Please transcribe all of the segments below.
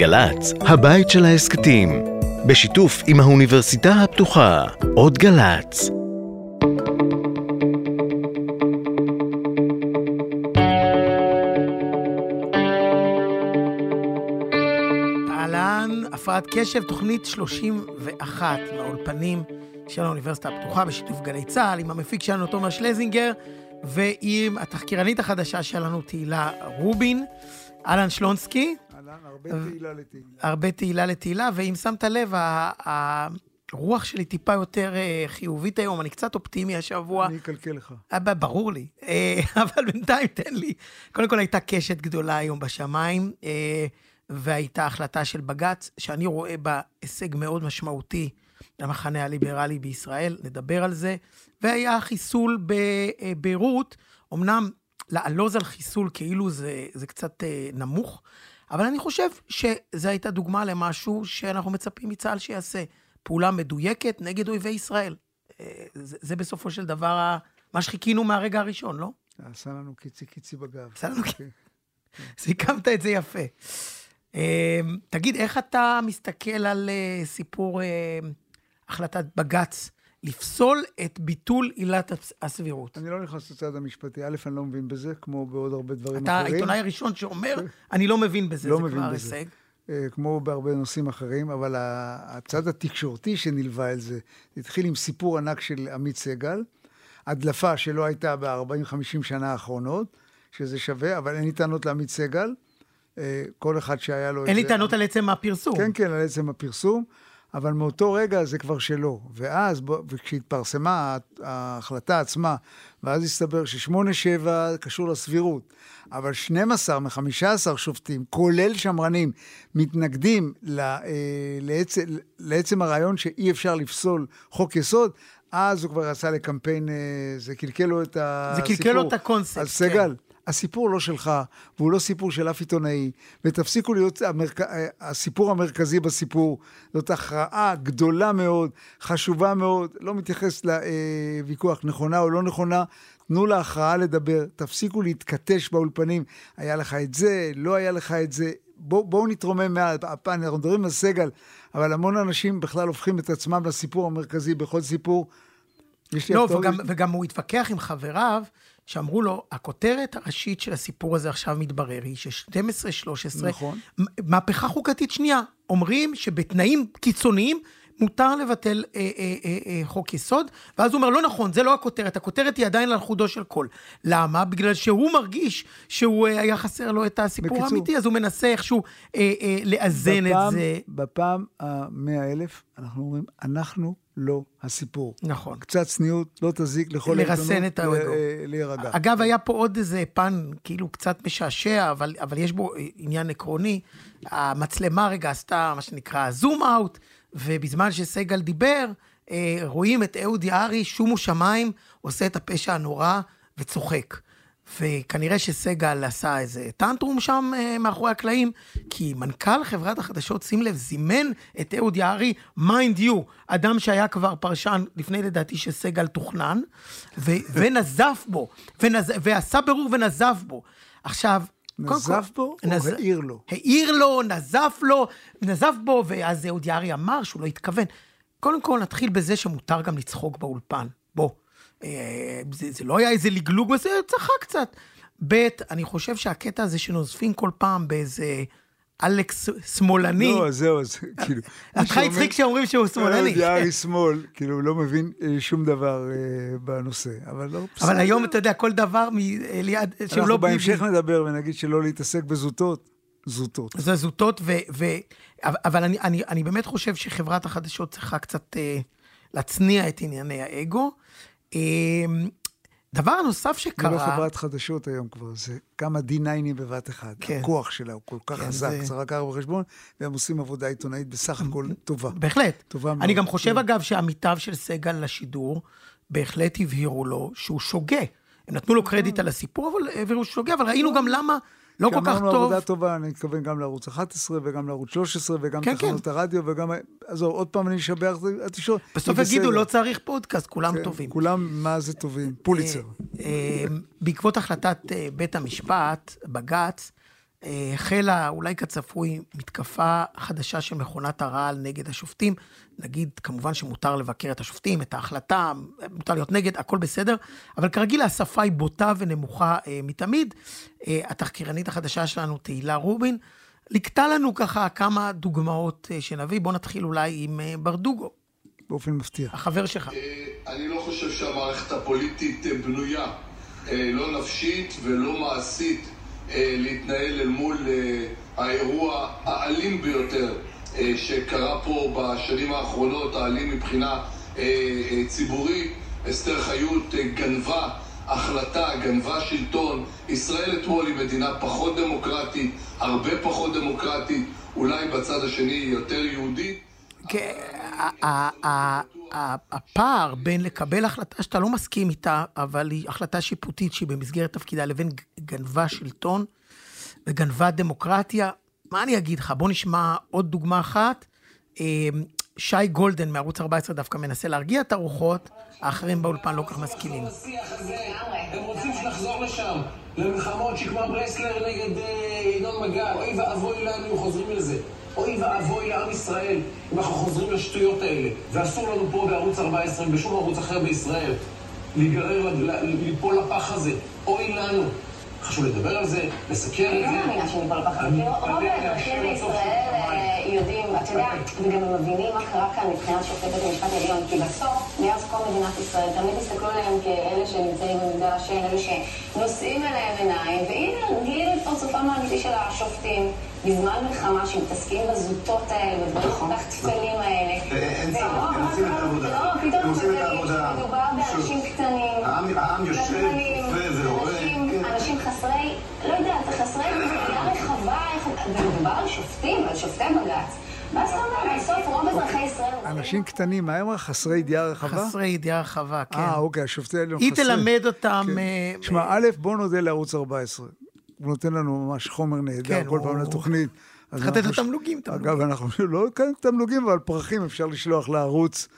גל"צ, הבית של ההסכתים, בשיתוף עם האוניברסיטה הפתוחה, עוד גל"צ. אהלן, הפרעת קשב, תוכנית 31 מהאולפנים של האוניברסיטה הפתוחה בשיתוף גלי צה"ל, עם המפיק שלנו תומר שלזינגר, ועם התחקירנית החדשה שלנו תהילה רובין. אהלן שלונסקי. אהלן, הרבה תהילה לתהילה. הרבה תהילה לתהילה, ואם שמת לב, הרוח שלי טיפה יותר אה, חיובית היום, אני קצת אופטימי השבוע. אני אקלקל לך. ברור לי, אה, אבל בינתיים תן לי. קודם כל הייתה קשת גדולה היום בשמיים, אה, והייתה החלטה של בג"ץ, שאני רואה בה הישג מאוד משמעותי למחנה הליברלי בישראל, נדבר על זה. והיה חיסול בביירות, אמנם לעלוז על חיסול כאילו זה, זה קצת נמוך, אבל אני חושב שזו הייתה דוגמה למשהו שאנחנו מצפים מצה"ל שיעשה. פעולה מדויקת נגד אויבי ישראל. אה, זה, זה בסופו של דבר מה שחיכינו מהרגע הראשון, לא? עשה לנו קיצי קיצי בגב. עשה לנו אוקיי. סיכמת את זה יפה. אה, תגיד, איך אתה מסתכל על אה, סיפור החלטת בג"ץ לפסול את ביטול עילת הס- הסבירות? אני לא נכנס לצד המשפטי. א', אני לא מבין בזה, כמו בעוד הרבה דברים אתה אחרים. העיתונאי הראשון שאומר, אני לא מבין בזה, לא זה מבין כבר בזה. הישג. אה, כמו בהרבה נושאים אחרים, אבל הצד התקשורתי שנלווה אל זה, התחיל עם סיפור ענק של עמית סגל, הדלפה שלא הייתה ב-40-50 שנה האחרונות, שזה שווה, אבל אין לי טענות לעמית סגל. אה, כל אחד שהיה לו. אין לי טענות על עצם הפרסום. כן, כן, על עצם הפרסום, אבל מאותו רגע זה כבר שלו. ואז, בוא- וכשהתפרסמה ה- ההחלטה עצמה, ואז הסתבר ש-8-7 קשור לסבירות, אבל 12 מ-15 שופטים, כולל שמרנים, מתנגדים אה, לעצם, לעצם הרעיון שאי אפשר לפסול חוק יסוד, אז הוא כבר יצא לקמפיין, אה, זה קלקל לו את הסיפור. זה קלקל לו את הקונספט, אז כן. הסיפור לא שלך, והוא לא סיפור של אף עיתונאי, ותפסיקו להיות המרכ... הסיפור המרכזי בסיפור. זאת הכרעה גדולה מאוד, חשובה מאוד, לא מתייחס לוויכוח נכונה או לא נכונה. תנו להכרעה לדבר, תפסיקו להתכתש באולפנים. היה לך את זה, לא היה לך את זה. בוא, בואו נתרומם מעל, הפעם אנחנו מדברים על סגל, אבל המון אנשים בכלל הופכים את עצמם לסיפור המרכזי בכל סיפור. יש לא, וגם, וגם הוא התווכח עם חבריו, שאמרו לו, הכותרת הראשית של הסיפור הזה עכשיו מתברר היא ש-12-13, נכון. מהפכה חוקתית שנייה. אומרים שבתנאים קיצוניים מותר לבטל אה, אה, אה, אה, חוק יסוד, ואז הוא אומר, לא נכון, זה לא הכותרת, הכותרת היא עדיין על חודו של קול. למה? בגלל שהוא מרגיש שהוא אה, היה חסר לו את הסיפור בקיצור. האמיתי, אז הוא מנסה איכשהו אה, אה, לאזן את בפעם- זה. בפעם המאה אלף, אנחנו אומרים, אנחנו לא הסיפור. נכון. קצת צניעות, לא תזיק לכל לרסן את האגו. אה, להירגע. אגב, היה פה עוד איזה פן כאילו קצת משעשע, אבל, אבל יש בו עניין עקרוני. המצלמה רגע עשתה מה שנקרא zoom out, ובזמן שסגל דיבר, אה, רואים את אהוד יערי, שומו שמיים, עושה את הפשע הנורא וצוחק. וכנראה שסגל עשה איזה tantrum שם אה, מאחורי הקלעים, כי מנכ"ל חברת החדשות, שים לב, זימן את אהוד יערי, mind you, אדם שהיה כבר פרשן לפני לדעתי שסגל תוכנן, ו- ונזף בו, ונז... ועשה בירור ונזף בו. עכשיו, נזף כל- בו או נז- העיר לו? העיר לו, נזף לו, נזף בו, ואז אהוד יערי אמר שהוא לא התכוון. קודם כל, נתחיל בזה שמותר גם לצחוק באולפן. בוא. אה, זה, זה לא היה איזה לגלוג, זה צחק קצת. ב', אני חושב שהקטע הזה שנוזפים כל פעם באיזה אלכס שמאלני, לא, זהו, אז כאילו... אותך הצחיק שאומרים שהוא שאומר, שמאלני. אהוד יערי שמאל, כאילו, הוא לא מבין אה, שום דבר אה, בנושא. אבל לא, אבל בסדר. היום, אתה יודע, כל דבר מאליעד, שהוא לא אנחנו ביבי. בהמשך נדבר ונגיד שלא להתעסק בזוטות. זוטות. זה זוטות, ו... ו אבל- אבל אני, אני, אני באמת חושב שחברת החדשות צריכה קצת אה, להצניע את ענייני האגו. אה, דבר נוסף זה לא שקרה... חברת חדשות היום כבר, זה כמה D9 בבת אחת. כן. הכוח שלה הוא כל כך כן, חזק, זה- צריך לקחת בחשבון, והם עושים עבודה עיתונאית בסך הכל טובה. בהחלט. טובה מאוד. אני גם חושב, כן. אגב, שעמיתיו של סגל לשידור, בהחלט הבהירו לו שהוא שוגה. הם נתנו לו קרדיט על הסיפור, אבל הבהירו שהוא שוגה, אבל ראינו גם למה לא כל כך כשאמרנו טוב. עבודה טובה, אני מתכוון גם לערוץ 11 וגם לערוץ 13 וגם כן, תחנות הרדיו וגם... עזוב, עוד פעם אני אשבח את התקשורת. בסוף יגידו. לא צריך פודקאסט, כולם כן, טובים. כולם, מה זה טובים? פוליצר. אה, בעקבות החלטת אה, בית המשפט, בג"ץ, אה, החלה, אולי כצפוי, מתקפה חדשה של מכונת הרעל נגד השופטים. נגיד, כמובן שמותר לבקר את השופטים, את ההחלטה, מותר להיות נגד, הכל בסדר, אבל כרגיל השפה היא בוטה ונמוכה אה, מתמיד. אה, התחקירנית החדשה שלנו, תהילה רובין, לקטה לנו ככה כמה דוגמאות אה, שנביא. בואו נתחיל אולי עם אה, ברדוגו. באופן מפתיע. החבר שלך. אה, אני לא חושב שהמערכת הפוליטית אה, בנויה, אה, לא נפשית ולא מעשית, אה, להתנהל אל מול אה, האירוע האלים ביותר שקרה פה בשנים האחרונות, האלים מבחינה אה, אה, ציבורית. אסתר חיות אה, גנבה החלטה, גנבה שלטון. ישראל אתמול היא מדינה פחות דמוקרטית, הרבה פחות דמוקרטית, אולי בצד השני יותר יהודית. כן, הפער בין לקבל החלטה שאתה לא מסכים איתה, אבל היא החלטה שיפוטית שהיא במסגרת תפקידה, לבין גנבה שלטון וגנבה דמוקרטיה, מה אני אגיד לך? בוא נשמע עוד דוגמה אחת. אה, שי גולדן מערוץ 14 דווקא מנסה להרגיע את הרוחות, האחרים באולפן לא כך מסכימים. הם רוצים שנחזור לשם, למלחמות שכמו ברסלר נגד אה, ינון מגל, אוי ואבוי לנו חוזרים לזה. אוי ואבוי לעם ישראל אם אנחנו חוזרים לשטויות האלה. ואסור לנו פה בערוץ 14 ובשום ערוץ אחר בישראל להיגרר, ליפול לפח הזה. אוי לנו. חשוב לדבר על זה, לסקר את אני זה. לא מאמינה שהם כל כך... אני כאילו, רוב האזרחים בישראל יודעים, אתה יודע, וגם הם מבינים מה קרה כאן מבחינת שופטי בית המשפט העליון, כי בסוף, מאז קום מדינת ישראל, תמיד הסתכלו עליהם כאלה שנמצאים במגדל השן, אלה שנושאים אליהם עיניים, והנה, גילינו את פרצופם האמיתי של השופטים. בזמן מלחמה שמתעסקים בזוטות האלה, בדברים כל כך טפלים האלה. אין צורך, ולא, הם עושים את העבודה. לא, פתאום. שמדובר באנשים. קטנים. העם יושב, קטנים, צופה ורואה. אנשים- כן. אנשים חסרי, לא יודעת, חסרי ראייה רחבה, איך- ומדובר על שופטים, על שופטי בג"ץ. ואז אתה אומר, בסוף רוב אזרחי ישראל... אנשים קטנים, מה היא אמרה? חסרי ידיעה רחבה? חסרי ידיעה רחבה, כן. אה, אוקיי, השופטי העליון היא חסרי. תלמד אותם... כן. אה, תשמע, א', בוא נודה לערוץ 14. הוא נותן לנו ממש חומר נהדר כן, כל פעם לתוכנית. אז צריך לתת לו תמלוגים, תמלוגים. אגב, אנחנו לא כאן תמלוגים, אבל פרחים אפשר לשלוח לערוץ.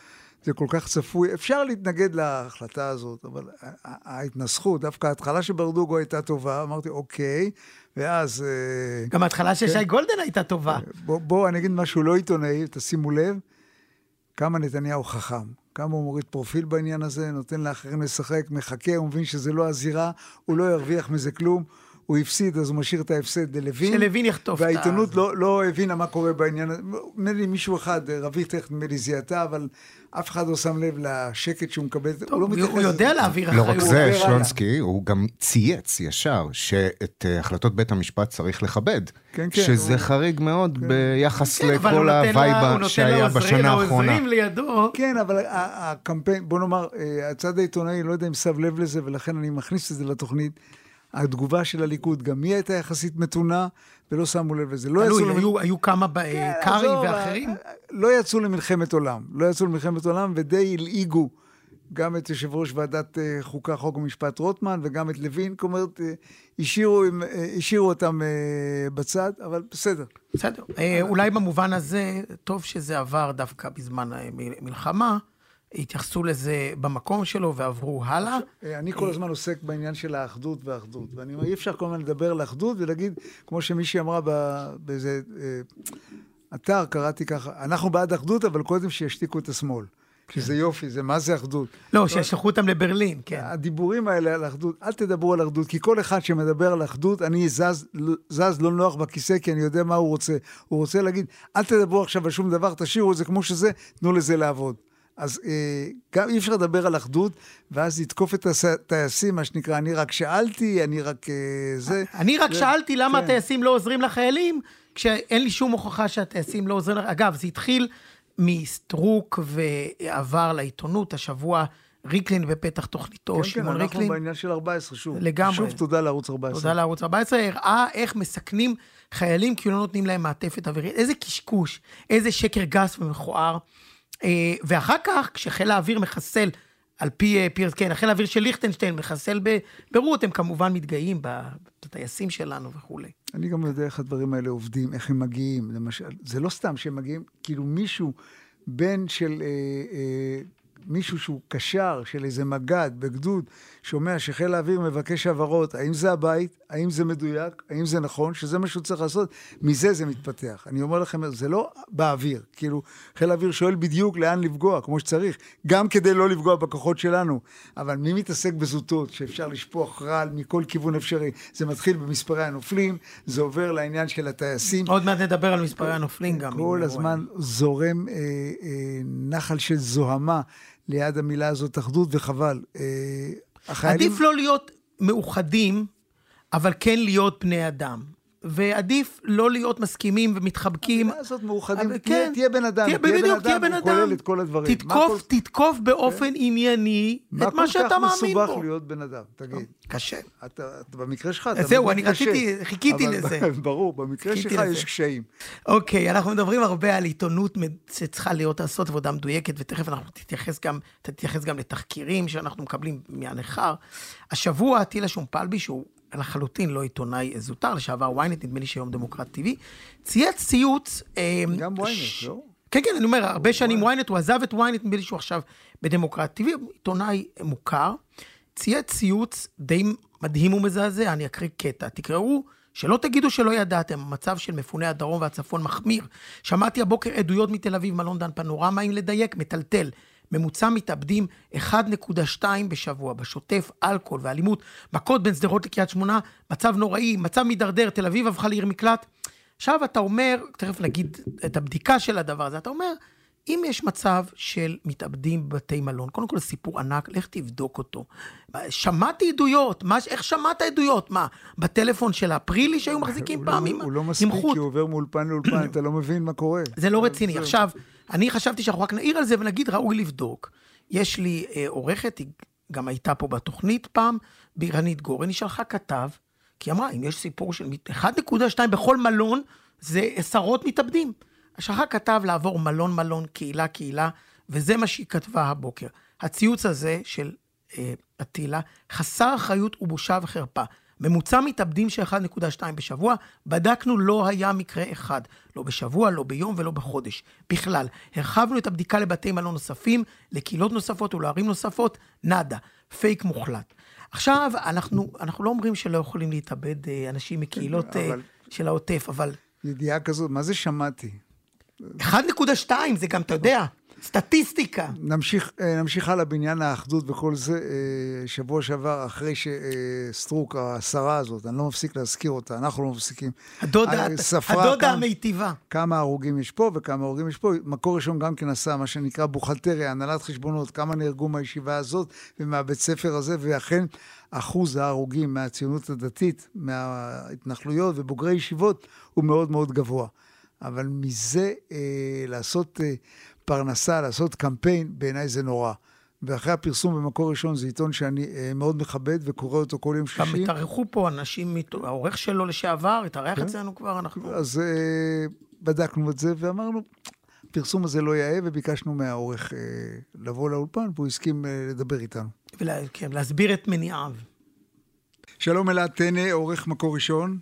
זה כל כך צפוי. אפשר להתנגד להחלטה הזאת, אבל ההתנסחות, דווקא ההתחלה של ברדוגו הייתה טובה, אמרתי, אוקיי, ואז... אה, גם ההתחלה של שי גולדן הייתה טובה. בוא, בוא אני אגיד משהו לא עיתונאי, תשימו לב, כמה נתניהו חכם, כמה הוא מוריד פרופיל בעניין הזה, נותן לאחרים לשחק, מחכה, הוא מבין שזה לא הזירה, הוא לא ירוויח מזה כלום, הוא הפסיד, אז הוא משאיר את ההפסד ללוין. שלוין יחטוף את ה- והעיתונות לא, לא הבינה מה קורה בעניין הזה. נדמה לי מישהו אחד, רביד תכף נדמה לי זיהתה, אבל אף אחד לא שם לב לשקט שהוא מקבל, הוא לא הוא מתייחס. הוא יודע להעביר לא אחריות. רק הוא זה. שלונסקי, הוא גם צייץ ישר שאת אה, החלטות בית המשפט צריך לכבד. כן, כן, שזה הוא- חריג מאוד ביחס כן, אבל הוא לכל נותן הוא הווייבה נותן שהיה בשנה האחרונה. לעוזרים לידו. כן, אבל הקמפיין, בוא נאמר, אה, הצד העיתונאי, לא יודע אם שם לב לזה, ולכן אני מכניס את זה לתוכנית. התגובה של הליכוד, גם היא הייתה יחסית מתונה, ולא שמו לב לזה. לא תלוי, למ- היו- היו כמה, ב- כן, קרעי עזוב, ואחרים. ה- לא יצאו למלחמת עולם. לא יצאו למלחמת עולם, ודי הלעיגו גם את יושב ראש ועדת אה, חוקה, חוק ומשפט רוטמן, וגם את לוין. אה, השאירו, אה, השאירו אותם אה, בצד, אבל בסדר. בסדר. אה, אולי במובן הזה, טוב שזה עבר דווקא בזמן המלחמה. התייחסו לזה במקום שלו ועברו הלאה. אה, אני כל הזמן עוסק בעניין של האחדות והאחדות. ואני אומר, אי אפשר כל הזמן לדבר על אחדות ולהגיד, כמו שמישהי אמרה באיזה אה, אתר, קראתי ככה, אנחנו בעד אחדות, אבל קודם שישתיקו את השמאל. שזה יופי, זה מה זה אחדות. לא, שישלחו אותם לברלין, כן. הדיבורים האלה על אחדות, אל תדברו על אחדות, כי כל אחד שמדבר על אחדות, אני זז, זז לא נוח בכיסא, כי אני יודע מה הוא רוצה. הוא רוצה להגיד, אל תדברו עכשיו על שום דבר, תשאירו את זה כמו שזה, תנו לזה לעבוד. אז אה, גם אי אפשר לדבר על אחדות, ואז לתקוף את הטייסים, מה שנקרא, אני רק שאלתי, אני רק אה, זה. אני רק זה- שאלתי למה כן. הטייסים לא עוזרים לחיילים, כשאין לי שום הוכחה שהטייסים לא עוזרים. אגב, זה התחיל מסטרוק ועבר לעיתונות. השבוע ריקלין בפתח תוכניתו, כן, כן, שמעון אנחנו ריקלין. בעניין של 14, שוב. לגמרי. שוב תודה לערוץ 14. תודה לערוץ 14, הראה איך מסכנים חיילים כי לא נותנים להם מעטפת אווירית. איזה קשקוש, איזה שקר גס ומכוער. אה, ואחר כך, כשחיל האוויר מחסל, על פי אה, פירס, כן, החיל האוויר של ליכטנשטיין מחסל בביירות, הם כמובן מתגאים בטייסים שלנו וכולי. אני גם יודע איך הדברים האלה עובדים, איך הם מגיעים. למשל, זה לא סתם שהם מגיעים, כאילו מישהו, בן של אה, אה, מישהו שהוא קשר, של איזה מג"ד בגדוד, שומע שחיל האוויר מבקש הבהרות, האם זה הבית, האם זה מדויק, האם זה נכון, שזה מה שהוא צריך לעשות, מזה זה מתפתח. אני אומר לכם, זה לא באוויר, כאילו, חיל האוויר שואל בדיוק לאן לפגוע, כמו שצריך, גם כדי לא לפגוע בכוחות שלנו. אבל מי מתעסק בזוטות, שאפשר לשפוך רעל מכל כיוון אפשרי? זה מתחיל במספרי הנופלים, זה עובר לעניין של הטייסים. עוד מעט נדבר על מספרי הנופלים גם. כל הזמן זורם אה, אה, נחל של זוהמה ליד המילה הזאת, אחדות, וחבל. אה, החיילים... עדיף לא להיות מאוחדים, אבל כן להיות בני אדם. ועדיף לא להיות מסכימים ומתחבקים. המילה הזאת מאוחדים, תהיה, כן, תהיה בן אדם. תהיה, בדיוק, תהיה בן אדם. הוא כולל את כל הדברים. תתקוף, כל... תתקוף באופן כן. ענייני את מה שאתה מאמין בו. מה כל כך מסובך להיות בן אדם? תגיד. קשה. אתה, אתה במקרה שלך, אתה זהו, אני רציתי, חיכיתי אבל, לזה. ברור, במקרה שלך לזה. יש קשיים. אוקיי, אנחנו מדברים הרבה על עיתונות שצריכה להיות, לעשות עבודה מדויקת, ותכף אנחנו תתייחס גם, תתייחס גם לתחקירים שאנחנו מקבלים מהנכר. השבוע טילה שומפלבי, שהוא לחלוטין לא עיתונאי זוטר, לשעבר ynet, נדמה לי שהיום דמוקרט TV, צייץ ציוץ... אה, גם ynet, לא? כן, כן, אני אומר, הרבה שנים ynet, הוא עזב את ynet, נדמה לי שהוא עכשיו בדמוקרט TV, עיתונאי מוכר, צייץ ציוץ די מדהים ומזעזע, אני אקריא קטע, תקראו. שלא תגידו שלא ידעתם, המצב של מפוני הדרום והצפון מחמיר. שמעתי הבוקר עדויות מתל אביב, מלון דן פנורמה, אם לדייק, מטלטל. ממוצע מתאבדים 1.2 בשבוע, בשוטף, אלכוהול ואלימות, מכות בין שדרות לקריית שמונה, מצב נוראי, מצב מידרדר, תל אביב הפכה לעיר מקלט. עכשיו אתה אומר, תכף נגיד את הבדיקה של הדבר הזה, אתה אומר, אם יש מצב של מתאבדים בבתי מלון, קודם כל סיפור ענק, לך תבדוק אותו. שמעתי עדויות, מה, איך שמעת עדויות? מה, בטלפון של אפרילי שהיו מחזיקים פעם עם חוט? הוא לא מספיק, כי הוא עובר מאולפן לאולפן, אתה לא מבין מה קורה. זה לא רציני. עכשיו, אני חשבתי שאנחנו רק נעיר על זה ונגיד, ראוי לבדוק. יש לי אה, עורכת, היא גם הייתה פה בתוכנית פעם, בירנית גורן, היא שלחה כתב, כי היא אמרה, אם יש סיפור של 1.2 בכל מלון, זה עשרות מתאבדים. השלחה כתב לעבור מלון מלון, קהילה קהילה, וזה מה שהיא כתבה הבוקר. הציוץ הזה של אה, אטילה, חסר אחריות ובושה וחרפה. ממוצע מתאבדים של 1.2 בשבוע, בדקנו לא היה מקרה אחד. לא בשבוע, לא ביום ולא בחודש. בכלל, הרחבנו את הבדיקה לבתי מלון נוספים, לקהילות נוספות ולערים נוספות, נאדה. פייק מוחלט. עכשיו, אנחנו, אנחנו לא אומרים שלא יכולים להתאבד אה, אנשים מקהילות כן, אבל... של העוטף, אבל... ידיעה כזאת, מה זה שמעתי? 1.2 זה גם, אתה יודע, סטטיסטיקה. נמשיך, אה, נמשיך הלאה בעניין האחדות וכל זה. אה, שבוע שעבר, אחרי שסטרוק, השרה הזאת, אני לא מפסיק להזכיר אותה, אנחנו לא מפסיקים. הדודה, אה, הדודה כמה, המיטיבה. כמה הרוגים יש פה וכמה הרוגים יש פה. מקור ראשון גם כן עשה מה שנקרא בוכלטריה, הנהלת חשבונות, כמה נהרגו מהישיבה הזאת ומהבית ספר הזה, ואכן אחוז ההרוגים מהציונות הדתית, מההתנחלויות ובוגרי ישיבות, הוא מאוד מאוד גבוה. אבל מזה אה, לעשות אה, פרנסה, לעשות קמפיין, בעיניי זה נורא. ואחרי הפרסום במקור ראשון, זה עיתון שאני אה, מאוד מכבד וקורא אותו כל יום שישי. גם התארחו פה אנשים, העורך שלו לשעבר, התארח כן? אצלנו כבר, אנחנו... אז אה, בדקנו את זה ואמרנו, הפרסום הזה לא יאה, וביקשנו מהעורך אה, לבוא לאולפן, והוא הסכים אה, לדבר איתנו. ולה, כן, להסביר את מניעיו. שלום אלעד טנא, עורך מקור ראשון.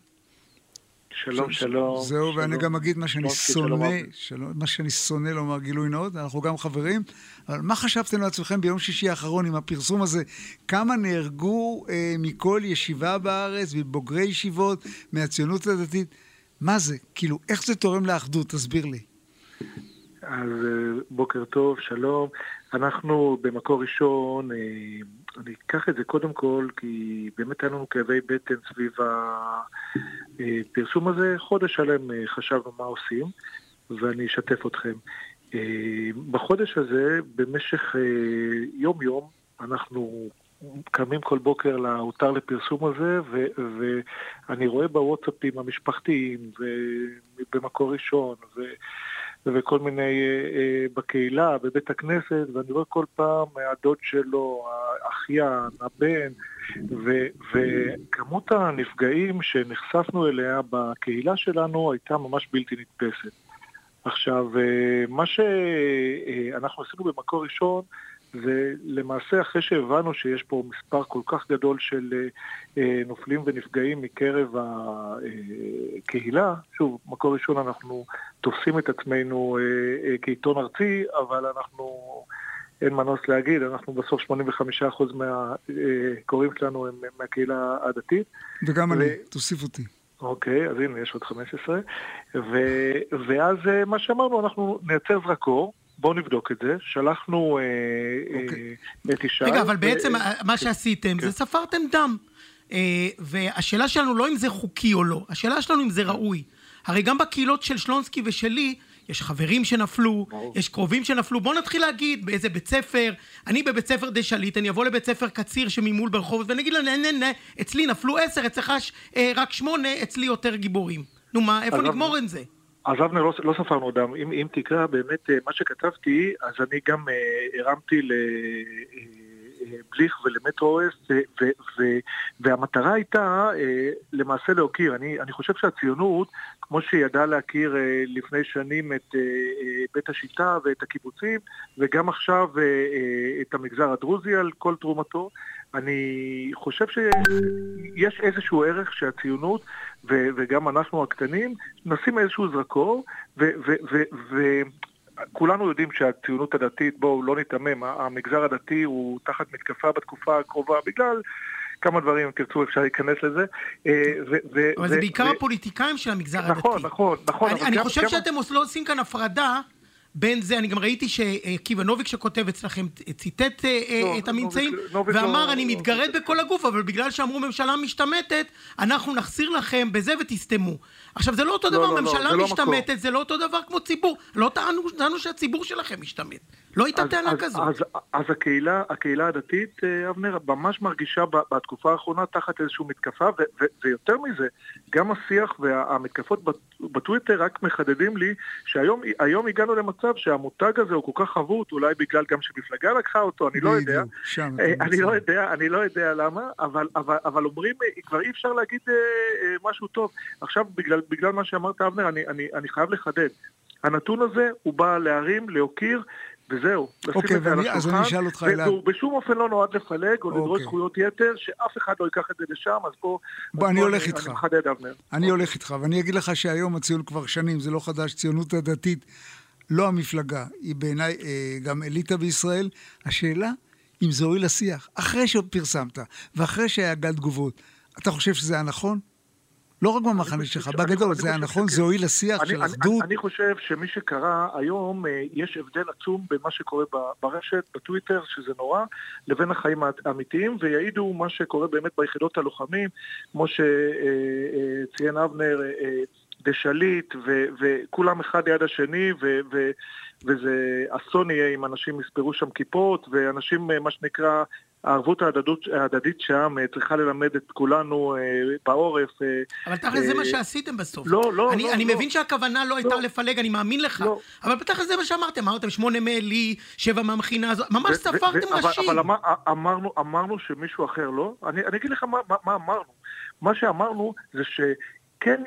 שלום, שלום. זהו, ואני גם אגיד מה שאני שונא, מה שאני שונא לומר גילוי נאות, אנחנו גם חברים, אבל מה חשבתם לעצמכם ביום שישי האחרון עם הפרסום הזה? כמה נהרגו אה, מכל ישיבה בארץ, מבוגרי ישיבות, מהציונות הדתית? מה זה? כאילו, איך זה תורם לאחדות? תסביר לי. אז אה, בוקר טוב, שלום. אנחנו במקור ראשון, אה, אני אקח את זה קודם כל, כי באמת היה לנו כאבי בטן סביב הפרסום הזה. חודש שלם אה, חשבנו מה עושים, ואני אשתף אתכם. בחודש הזה, במשך יום-יום, אנחנו קמים כל בוקר להותר לפרסום הזה, ו- ואני רואה בוואטסאפים המשפחתיים, ובמקור ראשון, ו- וכל מיני, אה, אה, בקהילה, בבית הכנסת, ואני רואה כל פעם הדוד שלו, האחיין, הבן, ו, וכמות הנפגעים שנחשפנו אליה בקהילה שלנו הייתה ממש בלתי נתפסת. עכשיו, אה, מה שאנחנו עשינו במקור ראשון, ולמעשה אחרי שהבנו שיש פה מספר כל כך גדול של אה, אה, נופלים ונפגעים מקרב הקהילה, שוב, מקור ראשון אנחנו תופסים את עצמנו אה, כעיתון ארצי, אבל אנחנו אין מנוס להגיד, אנחנו בסוף 85% מהקוראים שלנו הם מהקהילה הדתית. וגם ו... אני, תוסיף אותי. אוקיי, אז הנה, יש עוד 15. ו... ואז מה שאמרנו, אנחנו נייצר זרקור. בואו נבדוק את זה. שלחנו אה, אוקיי. אה, את ישי. רגע, אבל בעצם מה שעשיתם כן. זה ספרתם דם. אה, והשאלה שלנו לא אם זה חוקי או לא, השאלה שלנו אם זה ראוי. הרי גם בקהילות של שלונסקי ושלי, יש חברים שנפלו, יש קרובים שנפלו. בואו נתחיל להגיד באיזה בית ספר, אני בבית ספר די שליט, אני אבוא לבית ספר קציר שממול ברחובות, ואני אגיד לו, נה, נה, נה, אצלי נפלו עשר, אצלך אה, רק שמונה, אצלי יותר גיבורים. נו מה, איפה נגמור את זה? אז אבנר, לא, לא ספרנו דם. אם, אם תקרא באמת מה שכתבתי, אז אני גם אה, הרמתי ל... אה, לבליך ולמטרו-אס, והמטרה הייתה אה, למעשה להוקיר. אני, אני חושב שהציונות, כמו שידעה להכיר אה, לפני שנים את אה, בית השיטה ואת הקיבוצים, וגם עכשיו את המגזר הדרוזי על כל תרומתו, אני חושב שיש איזשהו ערך שהציונות, וגם אנחנו הקטנים, נשים איזשהו זרקור, כולנו יודעים שהציונות הדתית, בואו לא ניתמם, המגזר הדתי הוא תחת מתקפה בתקופה הקרובה בגלל כמה דברים, אם תרצו אפשר להיכנס לזה. אה, אבל זה בעיקר הפוליטיקאים של המגזר הדתי. נכון, נכון, נכון. אני חושב שאתם לא עושים כאן הפרדה. בין זה, אני גם ראיתי שעקיבא נוביק שכותב אצלכם ציטט אה, אה, לא, את הממצאים ואמר לא- אני מתגרד בכל הגוף אבל בגלל שאמרו ממשלה משתמטת אנחנו נחסיר לכם בזה ותסתמו. עכשיו זה לא אותו דבר, ממשלה משתמטת זה לא אותו דבר כמו ציבור, לא טענו שהציבור שלכם משתמט. לא הייתה טענה כזאת. אז, אז הקהילה, הקהילה הדתית, אה, אבנר, ממש מרגישה בתקופה האחרונה תחת איזושהי מתקפה, ו, ו, ויותר מזה, גם השיח והמתקפות בטוויטר רק מחדדים לי שהיום הגענו למצב שהמותג הזה הוא כל כך חבוט, אולי בגלל גם שמפלגה לקחה אותו, אני לא יודע. שם אה, אני לא יודע, אני לא יודע למה, אבל, אבל, אבל אומרים, אה, כבר אי אפשר להגיד משהו טוב. עכשיו, בגלל, בגלל מה שאמרת, אבנר, אני, אני, אני חייב לחדד. הנתון הזה הוא בא להרים, להוקיר, וזהו, אוקיי, את זה על השולחן, והוא בשום אופן לא נועד לפלג או לדרוש אוקיי. זכויות יתר, שאף אחד לא ייקח את זה לשם, אז פה... בוא, אני הולך איתך. אני מחדד, אבנר. אני הולך איתך, ואני אגיד לך שהיום הציון כבר שנים, זה לא חדש, ציונות הדתית, לא המפלגה, היא בעיניי אה, גם אליטה בישראל. השאלה, אם זה הועיל לשיח, אחרי שפרסמת, ואחרי שהיה גל תגובות, אתה חושב שזה היה נכון? לא רק במחנה שלך, בגדול, זה היה נכון? זה הועיל לשיח של אחדות? אני חושב שמי שקרא היום, אה, יש הבדל עצום בין מה שקורה ברשת, בטוויטר, שזה נורא, לבין החיים האמיתיים, ויעידו מה שקורה באמת ביחידות הלוחמים, כמו שציין אה, אה, אבנר, דשליט, וכולם אחד ליד השני, וזה אסון יהיה אם אנשים יספרו שם כיפות, ואנשים, מה שנקרא, הערבות ההדדית שם אה, צריכה ללמד את כולנו אה, בעורף. אה, אבל תכל'ס זה מה שעשיתם בסוף. לא, לא, אני, לא. אני לא. מבין שהכוונה לא הייתה לא. לפלג, אני מאמין לך. לא. אבל בתכל'ס זה מה שאמרתם, אמרתם שמונה מעלי, שבע מהמכינה הזאת, ממש ספרתם נשים. אבל, אבל אמרנו, אמרנו שמישהו אחר לא. אני, אני אגיד לך מה, מה, מה אמרנו. מה שאמרנו זה שכן,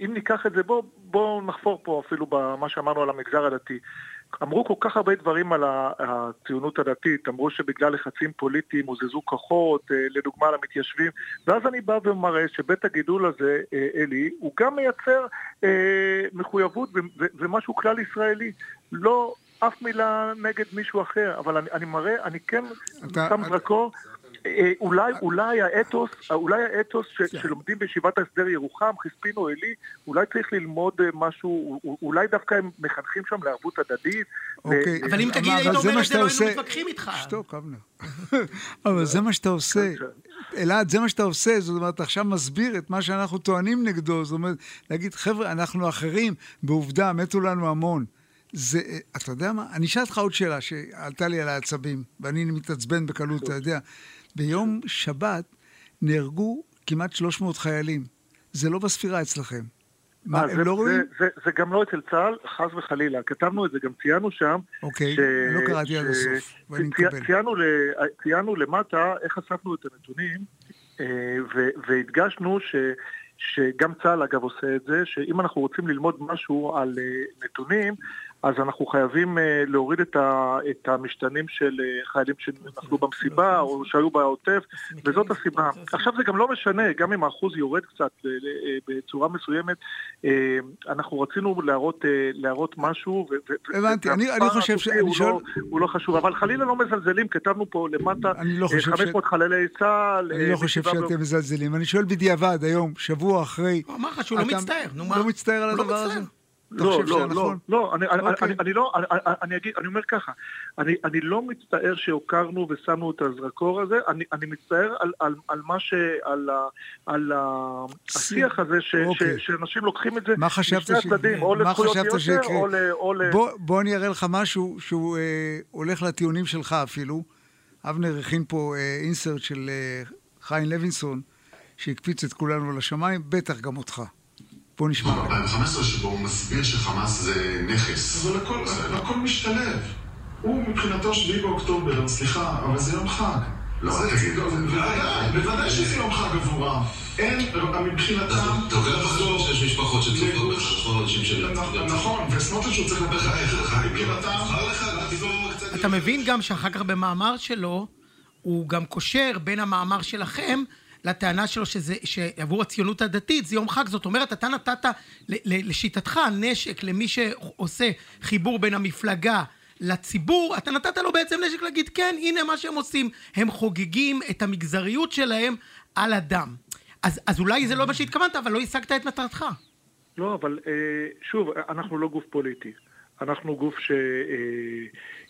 אם ניקח את זה, בואו בוא נחפור פה אפילו במה שאמרנו על המגזר הדתי. אמרו כל כך הרבה דברים על הציונות הדתית, אמרו שבגלל לחצים פוליטיים הוזזו כוחות, אה, לדוגמה למתיישבים, ואז אני בא ומראה שבית הגידול הזה, אה, אלי, הוא גם מייצר אה, מחויבות ומשהו כלל ישראלי. לא אף מילה נגד מישהו אחר, אבל אני, אני מראה, אני כן שם זרקור אולי, אולי האתוס, אולי האתוס ש, כן. שלומדים בישיבת ההסדר ירוחם, חספין או עלי, אולי צריך ללמוד אה, משהו, אולי דווקא הם מחנכים שם לערבות הדדית. אוקיי. אבל אם תגיד, היית אומר את זה, לא היינו מתווכחים איתך. שתוק, אבנר. אבל זה מה שאתה עושה. אלעד, זה מה שאתה עושה, זאת אומרת, אתה עכשיו מסביר את מה שאנחנו טוענים נגדו, זאת אומרת, להגיד, חבר'ה, אנחנו אחרים, בעובדה, מתו לנו המון. זה, אה, אתה יודע מה? אני אשאל אותך עוד שאלה שעלתה לי על העצבים, ואני מתעצבן בקלות, אתה יודע. ביום שבת נהרגו כמעט 300 חיילים. זה לא בספירה אצלכם. מה, הם זה, לא רואים? זה, זה, זה גם לא אצל צה"ל, חס וחלילה. כתבנו את זה, גם ציינו שם. אוקיי, ש... לא קראתי ש... עד הסוף, ואני. מקבל. ציינו, ל... ציינו למטה איך אספנו את הנתונים, אה, ו... והדגשנו ש... שגם צה"ל אגב עושה את זה, שאם אנחנו רוצים ללמוד משהו על אה, נתונים, אז אנחנו חייבים אה, להוריד את, ה, את המשתנים של אה, חיילים שנפלו במסיבה או שהיו בעוטף, וזאת הסיבה. עכשיו זה גם לא משנה, גם אם האחוז יורד קצת אה, בצורה מסוימת, אנחנו רצינו להראות, להראות משהו, הבנתי, אני- חושב שואל- לא- הוא לא חשוב, אבל חלילה לא מזלזלים, כתבנו פה למטה אני לא חושב ש- 500 חללי צה"ל. אני לא חושב שאתם מזלזלים. אני שואל בדיעבד, היום, שבוע אחרי... הוא אמר לך שהוא לא מצטער, נו מה? לא מצטער על לא הדבר הזה? לא, לא, לא, נכון? לא, אני, אני, אוקיי. אני, אני לא, אני, אני, אגיד, אני אומר ככה, אני, אני לא מצטער שהוקרנו ושמנו את הזרקור הזה, אני, אני מצטער על, על, על מה ש... על, על השיח הזה, ש, אוקיי. ש, שאנשים לוקחים את זה מה חשבת משני ש- הצדדים, או לזכויות יתר, שיקרה? או ל... או ל... בוא, בוא אני אראה לך משהו שהוא אה, הולך לטיעונים שלך אפילו. אבנר הכין פה אה, אינסרט של אה, חיים לוינסון, שהקפיץ את כולנו לשמיים, בטח גם אותך. בוא נשמע. ב-2015 שבו הוא מסביר שחמאס זה נכס. אבל הכל, הכל משתלב. הוא מבחינתו שביעי באוקטובר, סליחה, אבל זה יום חג. לא, אל תגיד את זה. בוודאי, בוודאי שזה יום חג עבורם. אין, מבחינתם... אתה לוקח בחשבון שיש משפחות שצופות בך, נכון, אנשים של... נכון, וסמוטריץ' הוא צריך לדבר חיים, מבחינתם... אתה מבין גם שאחר כך במאמר שלו, הוא גם קושר בין המאמר שלכם לטענה שלו שזה, שעבור הציונות הדתית זה יום חג. זאת אומרת, אתה נתת לשיטתך נשק למי שעושה חיבור בין המפלגה לציבור, אתה נתת לו בעצם נשק להגיד, כן, הנה מה שהם עושים. הם חוגגים את המגזריות שלהם על הדם. אז, אז אולי זה לא מה שהתכוונת, אבל לא השגת את מטרתך. לא, אבל אה, שוב, אנחנו לא גוף פוליטי. אנחנו גוף ש... אה,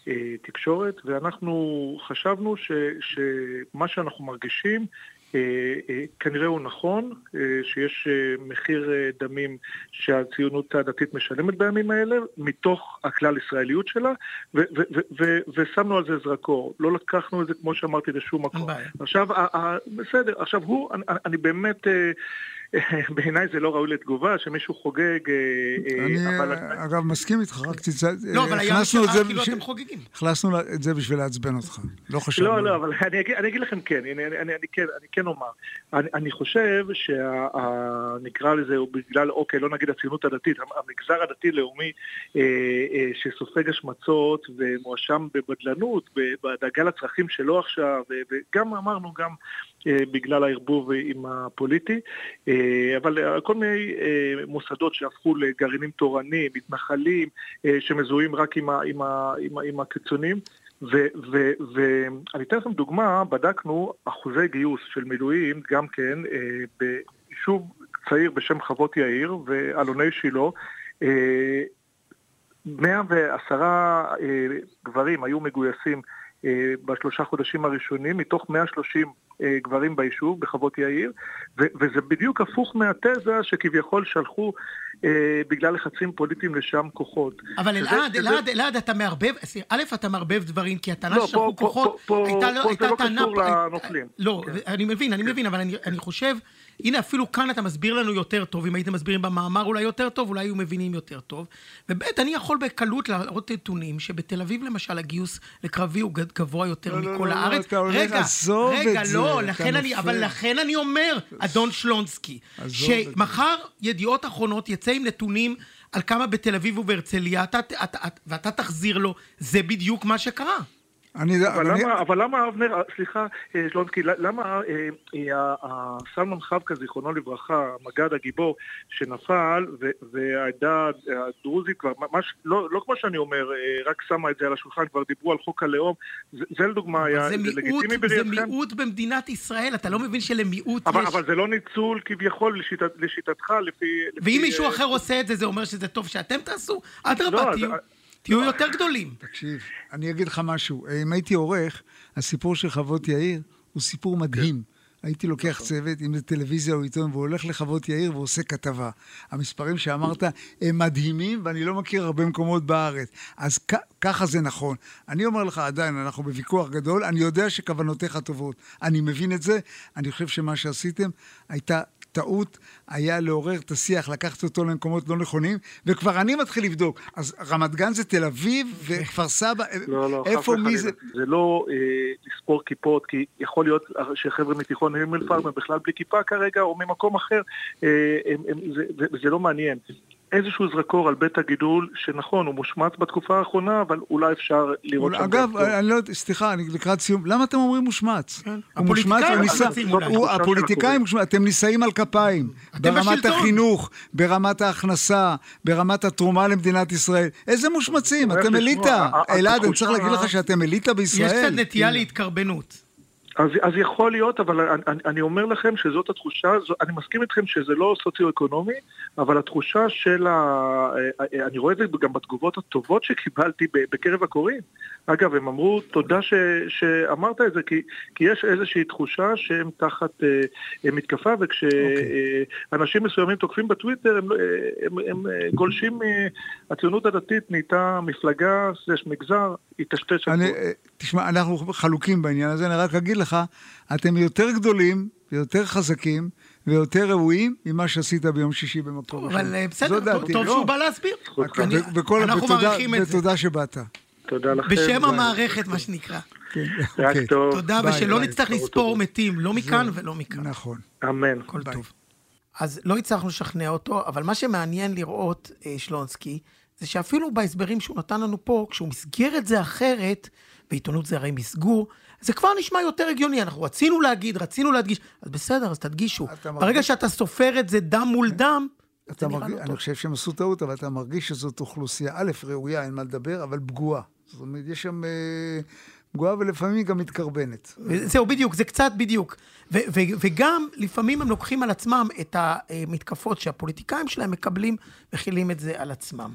אה, תקשורת, ואנחנו חשבנו ש, שמה שאנחנו מרגישים כנראה הוא נכון, אה, שיש אה, מחיר אה, דמים שהציונות הדתית משלמת בימים האלה, מתוך הכלל ישראליות שלה, ו- ו- ו- ו- ושמנו על זה זרקור. לא לקחנו את זה, כמו שאמרתי, לשום מקום. עכשיו, בסדר, עכשיו הוא, אני באמת... בעיניי זה לא ראוי לתגובה, שמישהו חוגג, אה, אה, אני אבל... אה, אגב מסכים איתך, רק תצא... לא, אבל היה זה כאילו אתם חוגגים. הכנסנו את זה בשביל לעצבן אותך. לא חשבנו. לא, לא, אבל אני אגיד, אני אגיד לכם כן, אני, אני, אני, אני כן, אני כן אומר. אני, אני חושב שנקרא לזה, בגלל, אוקיי, לא נגיד הציונות הדתית, המגזר הדתי-לאומי אה, אה, שסופג השמצות ומואשם בבדלנות, בדאגה לצרכים שלו עכשיו, וגם אמרנו, גם בגלל הערבוב עם הפוליטי, אה, אבל אה, כל מיני אה, מוסדות שהפכו לגרעינים תורניים, מתנחלים, אה, שמזוהים רק עם, ה, עם, ה, עם, ה, עם הקיצונים. ואני אתן לכם דוגמה, בדקנו אחוזי גיוס של מילואים גם כן אה, ביישוב צעיר בשם חוות יאיר ואלוני שילה. אה, 110 אה, גברים היו מגויסים אה, בשלושה חודשים הראשונים, מתוך 130 אה, גברים ביישוב, בחוות יאיר, ו- וזה בדיוק הפוך מהתזה שכביכול שלחו אה, בגלל לחצים פוליטיים לשם כוחות. אבל אלעד, אלעד, אלעד, אתה מערבב, א', אתה מערבב דברים, כי הטענה לא, ששלחו פה- פה- כוחות, הייתה לא- פה זה לא טענה... קשור הי- לנוכלים. לא, כן. אני מבין, אני מבין, אבל אני- אני חושב, הנה אפילו כאן אתה מסביר לנו יותר טוב, אם הייתם מסבירים במאמר אולי יותר טוב, אולי היו מבינים יותר טוב. וב', אני יכול בקלות להראות נתונים שבתל אביב למשל הגיוס לקרבי הוא גבוה יותר לא, לא, מכל לא, לא, הארץ. אתה הולך, רגע, רגע, את זה, לא, לכן אני. אבל לכן אני אומר, אדון שלונסקי. שמחר ידיעות אחרונות יצא עם נתונים על כמה בתל אביב ובהרצליה, אתה, אתה, אתה, ואתה תחזיר לו, זה בדיוק מה שקרה. אני... אבל אני- למה, אבל למה אבנר, סליחה, אה, שלונסקי, למה אה, אה, אה, סלמן חבקה, זיכרונו לברכה, המג"ד הגיבור, שנפל, והעדה הדרוזית כבר, ממש, לא, לא כמו שאני אומר, אה, רק שמה את זה על השולחן, כבר דיברו על חוק הלאום, זה, זה לדוגמה היה, זה זה מיעוט, לגיטימי זה בראייתכם? מיעוט במדינת ישראל, אתה לא מבין שלמיעוט אבל, יש... אבל זה לא ניצול כביכול לשיטת, לשיטתך, לפי... לפי ואם מישהו אה, אחר עושה את זה, זה אומר שזה טוב שאתם תעשו? לא, אדרבה, אז- תהיו, תהיו יותר גדולים. תקשיב, אני אגיד לך משהו. אם הייתי עורך, הסיפור של חוות יאיר הוא סיפור מדהים. הייתי לוקח צוות, אם זה טלוויזיה או עיתון, והוא הולך לחוות יאיר ועושה כתבה. המספרים שאמרת הם מדהימים, ואני לא מכיר הרבה מקומות בארץ. אז כ- ככה זה נכון. אני אומר לך, עדיין, אנחנו בוויכוח גדול, אני יודע שכוונותיך טובות. אני מבין את זה, אני חושב שמה שעשיתם הייתה... טעות היה לעורר את השיח, לקחת אותו למקומות לא נכונים, וכבר אני מתחיל לבדוק. אז רמת גן זה תל אביב וכפר סבא, לא, לא, איפה מי זה? זה לא אה, לספור כיפות, כי יכול להיות שחבר'ה מתיכון אום אל-פחם הם בכלל בלי כיפה כרגע, או ממקום אחר, אה, הם, הם, זה, זה, זה לא מעניין. איזשהו זרקור על בית הגידול, שנכון, הוא מושמץ בתקופה האחרונה, אבל אולי אפשר לראות שם... אגב, אני לא יודע, סליחה, אני לקראת סיום, למה אתם אומרים מושמץ? כן. הוא מושמץ, הפוליטיקאים אתם נישאים על כפיים. ברמת. החינוך, ברמת ההכנסה, ברמת התרומה למדינת ישראל. איזה מושמצים? אתם? אליטה. אלעד, אני צריך להגיד לך שאתם אליטה בישראל. יש קצת נטייה להתקרבנות. אז, אז יכול להיות, אבל אני, אני- אומר לכם שזאת התחושה, זו, אני מסכים איתכם שזה לא סוציו-אקונומי, אבל התחושה של ה... אה, אני רואה את זה גם בתגובות הטובות שקיבלתי בקרב הקוראים. אגב, הם אמרו, תודה ש, שאמרת את זה, כי, כי יש איזושהי תחושה שהם תחת אה, אה, מתקפה, וכשאנשים מסוימים תוקפים בטוויטר, הם, לא- אה, הם, הם אה, גולשים, אה, הציונות הדתית נהייתה מפלגה, סלש מגזר, היטשטש הכל. אה, תשמע, אנחנו חלוקים בעניין הזה, אני רק אגיד לך, אתם יותר גדולים ויותר חזקים ויותר ראויים ממה שעשית ביום שישי במקום אחר. אבל אה, בסדר, טוב- טוב לא? שהוא בא להסביר. אנחנו מעריכים את זה. ותודה שבאת. תודה לכם. בשם ביי. המערכת, מה שנקרא. כן, רק אוקיי. טוב. תודה, ביי, ושלא ביי. נצטרך לספור מתים, לא מכאן ולא מכאן. נכון. אמן. הכל ביי. טוב. אז לא הצלחנו לשכנע אותו, אבל מה שמעניין לראות, אה, שלונסקי, זה שאפילו בהסברים שהוא נתן לנו פה, כשהוא מסגר את זה אחרת, ועיתונות זה הרי מסגור, זה כבר נשמע יותר הגיוני. אנחנו רצינו להגיד, רצינו להדגיש, אז בסדר, אז תדגישו. ברגע מרגיש- שאתה סופר את זה דם מול דם, אתה זה נראה מרגיש, לא אני טוב. חושב שהם עשו טעות, אבל אתה מרגיש שזאת אוכלוסייה, א', ראויה, אין מה לדבר, אבל פגועה. זאת אומרת, יש שם אה, פגועה ולפעמים היא גם מתקרבנת. זהו, בדיוק, זה קצת בדיוק. ו- ו- וגם, לפעמים הם לוקחים על עצמם את המתקפות שהפוליטיקאים שלהם מקבלים, מכילים את זה על עצמם.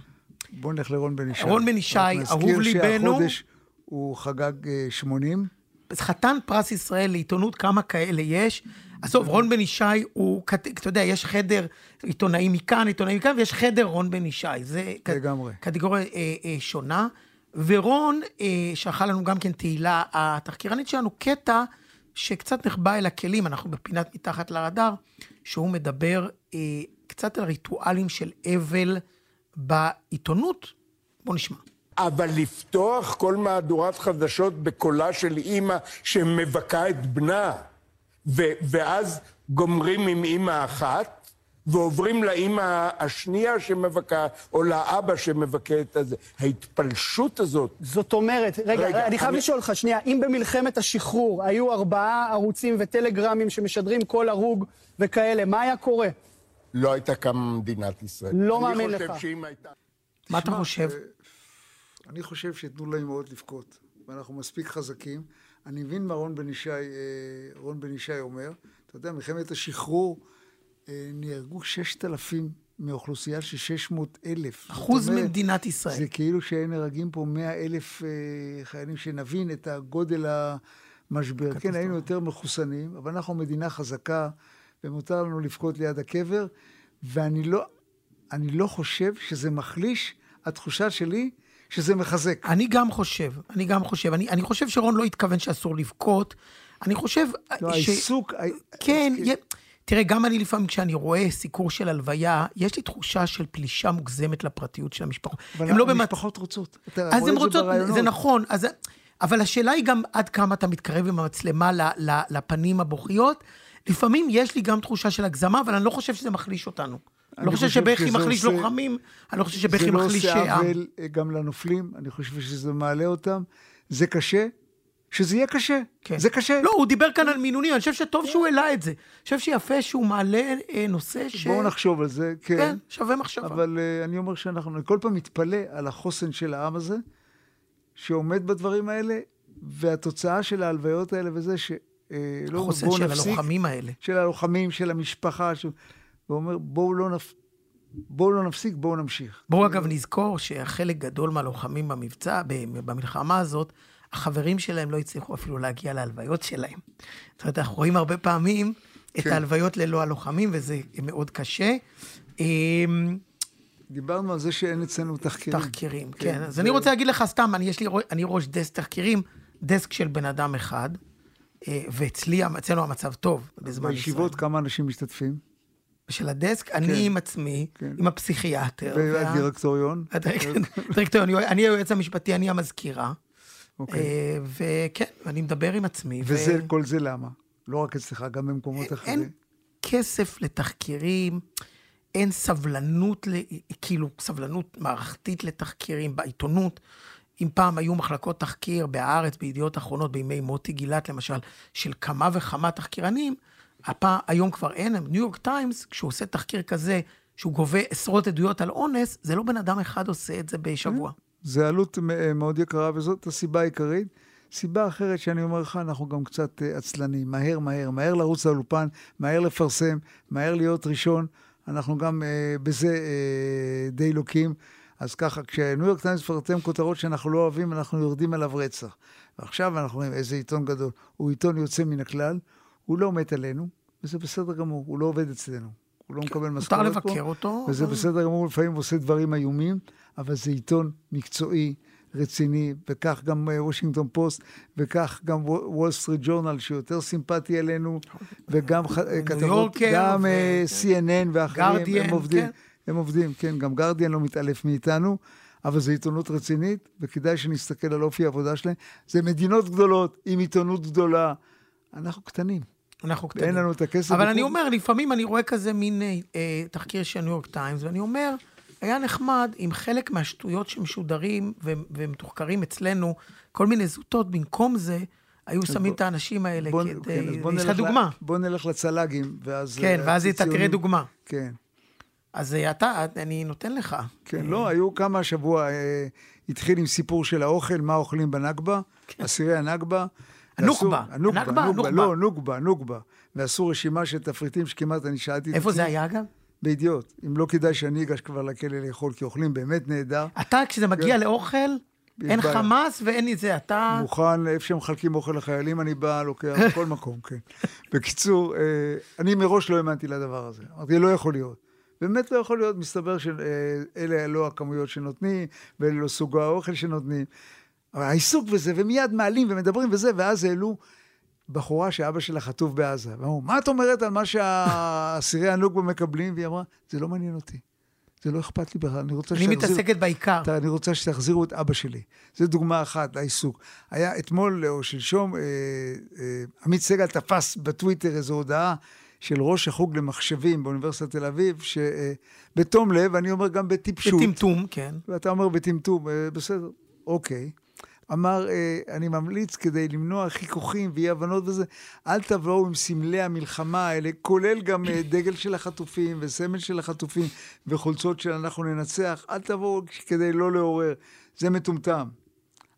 בואו נלך לרון בן ישי. רון בן ישי, אהוב נזכיר ליבנו. שהחודש הוא חגג אה, 80. חתן פרס ישראל לעיתונות, כמה כאלה יש. עזוב, רון בן ישי הוא, אתה יודע, יש חדר עיתונאים מכאן, עיתונאים מכאן, ויש חדר רון בן ישי. זה לגמרי. קטגוריה אה, אה, שונה. ורון אה, שלחה לנו גם כן תהילה, התחקירנית שלנו, קטע שקצת נחבא אל הכלים, אנחנו בפינת מתחת לרדאר, שהוא מדבר אה, קצת על ריטואלים של אבל בעיתונות. בואו נשמע. אבל לפתוח כל מהדורת חדשות בקולה של אימא שמבכה את בנה, ו- ואז גומרים עם אימא אחת, ועוברים לאימא השנייה שמבכה, או לאבא שמבכה את הזה. ההתפלשות הזאת, זאת אומרת, רגע, רגע, אני חייב אני- לשאול אותך, שנייה, אם במלחמת השחרור היו ארבעה ערוצים וטלגרמים שמשדרים כל הרוג וכאלה, מה היה קורה? לא הייתה קמה מדינת ישראל. לא מאמין אני לך. חושב שאם הייתה... מה אתה חושב? אה, אני חושב שתנו לאמהות לבכות, ואנחנו מספיק חזקים. אני מבין מה רון בן ישי, אה, רון בן ישי אומר. אתה יודע, מלחמת השחרור נהרגו 6,000 מאוכלוסייה של 600 אלף. אחוז אומרת, ממדינת ישראל. זה כאילו שהיו נהרגים פה 100 אלף אה, חיילים, שנבין את הגודל המשבר. כן, היינו יותר מחוסנים, אבל אנחנו מדינה חזקה, ומותר לנו לבכות ליד הקבר, ואני לא, אני לא חושב שזה מחליש, התחושה שלי שזה מחזק. אני גם חושב, אני גם חושב. אני, אני חושב שרון לא התכוון שאסור לבכות. אני חושב לא, ש... העיסוק... כן, יה... תראה, גם אני לפעמים, כשאני רואה סיקור של הלוויה, יש לי תחושה של פלישה מוגזמת לפרטיות של המשפחות. אבל הם לא במצ... המשפחות רוצות. אז הן זה רוצות, ברעיונות. זה נכון. אז... אבל השאלה היא גם עד כמה אתה מתקרב עם המצלמה ל, ל, לפנים הבוכיות. לפעמים יש לי גם תחושה של הגזמה, אבל אני לא חושב שזה מחליש אותנו. אני לא חושב שבכי מחליש עושה- לוחמים, אני לא חושב שבכי זה לא מחליש עושה עם. עוול אה, גם לנופלים, אני חושב שזה מעלה אותם. זה קשה, שזה יהיה קשה. כן. זה קשה. לא, הוא דיבר כאן על מינונים, אני חושב שטוב שהוא העלה את זה. אני חושב שיפה שהוא מעלה אה, נושא ש... בואו נחשוב על זה, כן. כן, שווה מחשבה. אבל uh, אני אומר שאנחנו, אני כל פעם מתפלא על החוסן של העם הזה, שעומד בדברים האלה, והתוצאה של ההלוויות האלה וזה, שלא לא, החוסן בואו של נפסיק, הלוחמים האלה. של הלוחמים, של המשפחה, ש... ואומר, בואו לא, נפ... בואו לא נפסיק, בואו נמשיך. בואו אגב נזכור שחלק גדול מהלוחמים במבצע, במלחמה הזאת, החברים שלהם לא הצליחו אפילו להגיע להלוויות שלהם. זאת אומרת, אנחנו רואים הרבה פעמים את כן. ההלוויות ללא הלוחמים, וזה מאוד קשה. אמ, דיברנו על זה שאין אצלנו תחקירים. תחקירים, כן, כן. אז זה- אני רוצה להגיד לך סתם, אני, יש לי, אני ראש דסק תחקירים, דסק של בן אדם אחד, אה, ואצלי, אצלנו המצב טוב, בזמן ישראל. בישיבות כמה אנשים משתתפים? של הדסק, אני עם עצמי, כן. עם הפסיכיאטר. וה- והדירקטוריון? הדירקטוריון, אני היועץ המשפטי, אני המזכירה. אוקיי. אה, וכן, אני מדבר עם עצמי. ו- וזה, כל זה למה? לא רק אצלך, גם במקומות אחרים. אין כסף לתחקירים. אין סבלנות, ל- כאילו, סבלנות מערכתית לתחקירים בעיתונות. אם פעם היו מחלקות תחקיר בהארץ, בידיעות אחרונות, בימי מוטי גילת למשל, של כמה וכמה תחקירנים, הפעם, היום כבר אין. ניו יורק טיימס, כשהוא עושה תחקיר כזה, שהוא גובה עשרות עדויות על אונס, זה לא בן אדם אחד עושה את זה בשבוע. זה עלות מ- מאוד יקרה, וזאת הסיבה העיקרית. סיבה אחרת שאני אומר לך, אנחנו גם קצת אה, עצלנים. מהר, מהר, מהר לרוץ לאולפן, מהר לפרסם, מהר להיות ראשון. אנחנו גם אה, בזה אה, די לוקים. אז ככה, כשניו יורק טיימס מפרסם כותרות שאנחנו לא אוהבים, אנחנו יורדים עליו רצח. ועכשיו אנחנו רואים איזה עיתון גדול. הוא עיתון יוצא מן הכלל, הוא לא מת עלינו, וזה בסדר גמור, הוא לא עובד אצלנו. הוא לא מקבל משכורת פה. מותר לבקר אותו. וזה אבל- בסדר גמור, לפעמים הוא עושה דברים איומים, אבל זה עיתון מקצועי, רציני, וכך גם אה, וושינגטון פוסט, וכך גם וול סטריט ג'ורנל, שיותר סימפטי אלינו, וגם אה, כתבות, גם אה, CNN ואחרים, הם עובדים, כן. הם עובדים, כן, גם גרדיאן לא מתעלף מאיתנו, אבל זו עיתונות רצינית, וכדאי שנסתכל על אופי העבודה שלהם. זה מדינות גדולות, עם עיתונות גדולה. אנחנו קטנים. אנחנו קטנים. אין לנו את הכסף. אבל אני וכו'. אומר, לפעמים אני רואה כזה מין אה, אה, תחקיר של ניו יורק טיימס, ואני אומר, היה נחמד אם חלק מהשטויות שמשודרים ו- ומתוחקרים אצלנו, כל מיני זוטות, במקום זה, היו שמים בוא- את האנשים האלה בוא- כדי... כן, אז בוא יש לך דוגמה. בוא נלך לצל"גים, ואז... כן, אה, ואז אתה תראה. דוגמה. כן. אז אה, אתה, אני נותן לך. כן, לא, היו כמה השבוע, אה, התחיל עם סיפור של האוכל, מה אוכלים בנכבה, אסירי הנכבה. כן. הנוקבה. הנוקבה, הנוקבה. לא, נוקבה, נוקבה. ועשו רשימה של תפריטים שכמעט אני שאלתי איפה זה היה, אגב? בידיעות. אם לא כדאי שאני אגש כבר לכלא לאכול, כי אוכלים באמת נהדר. אתה, כשזה מגיע כן. לאוכל, אין בעיה. חמאס ואין את זה, אתה... מוכן, איפה שמחלקים אוכל לחיילים, אני בא, לוקח, בכל מקום, כן. בקיצור, אה, אני מראש לא האמנתי לדבר הזה. אמרתי, לא יכול להיות. באמת לא יכול להיות, מסתבר שאלה לא הכמויות שנותנים, ואלה לא סוג האוכל שנותנים. העיסוק בזה, ומיד מעלים ומדברים וזה, ואז העלו בחורה שאבא שלה חטוף בעזה. ואמרו, מה את אומרת על מה שהאסירי הנוקבה מקבלים? והיא אמרה, זה לא מעניין אותי. זה לא אכפת לי בכלל, אני רוצה אני מתעסקת בעיקר. אתה- אני רוצה שתחזירו את אבא שלי. זו דוגמה אחת לעיסוק. היה אתמול או שלשום, אה, אה, עמית סגל תפס בטוויטר איזו הודעה של ראש החוג למחשבים באוניברסיטת תל אביב, שבתום לב, אני אומר גם בטיפשות. בטמטום, כן. ואתה אומר בטמטום, אה, בסדר, אוקיי. אמר, אה, אני ממליץ כדי למנוע חיכוכים ואי הבנות וזה, אל תבואו עם סמלי המלחמה האלה, כולל גם אה, דגל של החטופים וסמל של החטופים וחולצות של אנחנו ננצח, אל תבואו כדי לא לעורר. זה מטומטם.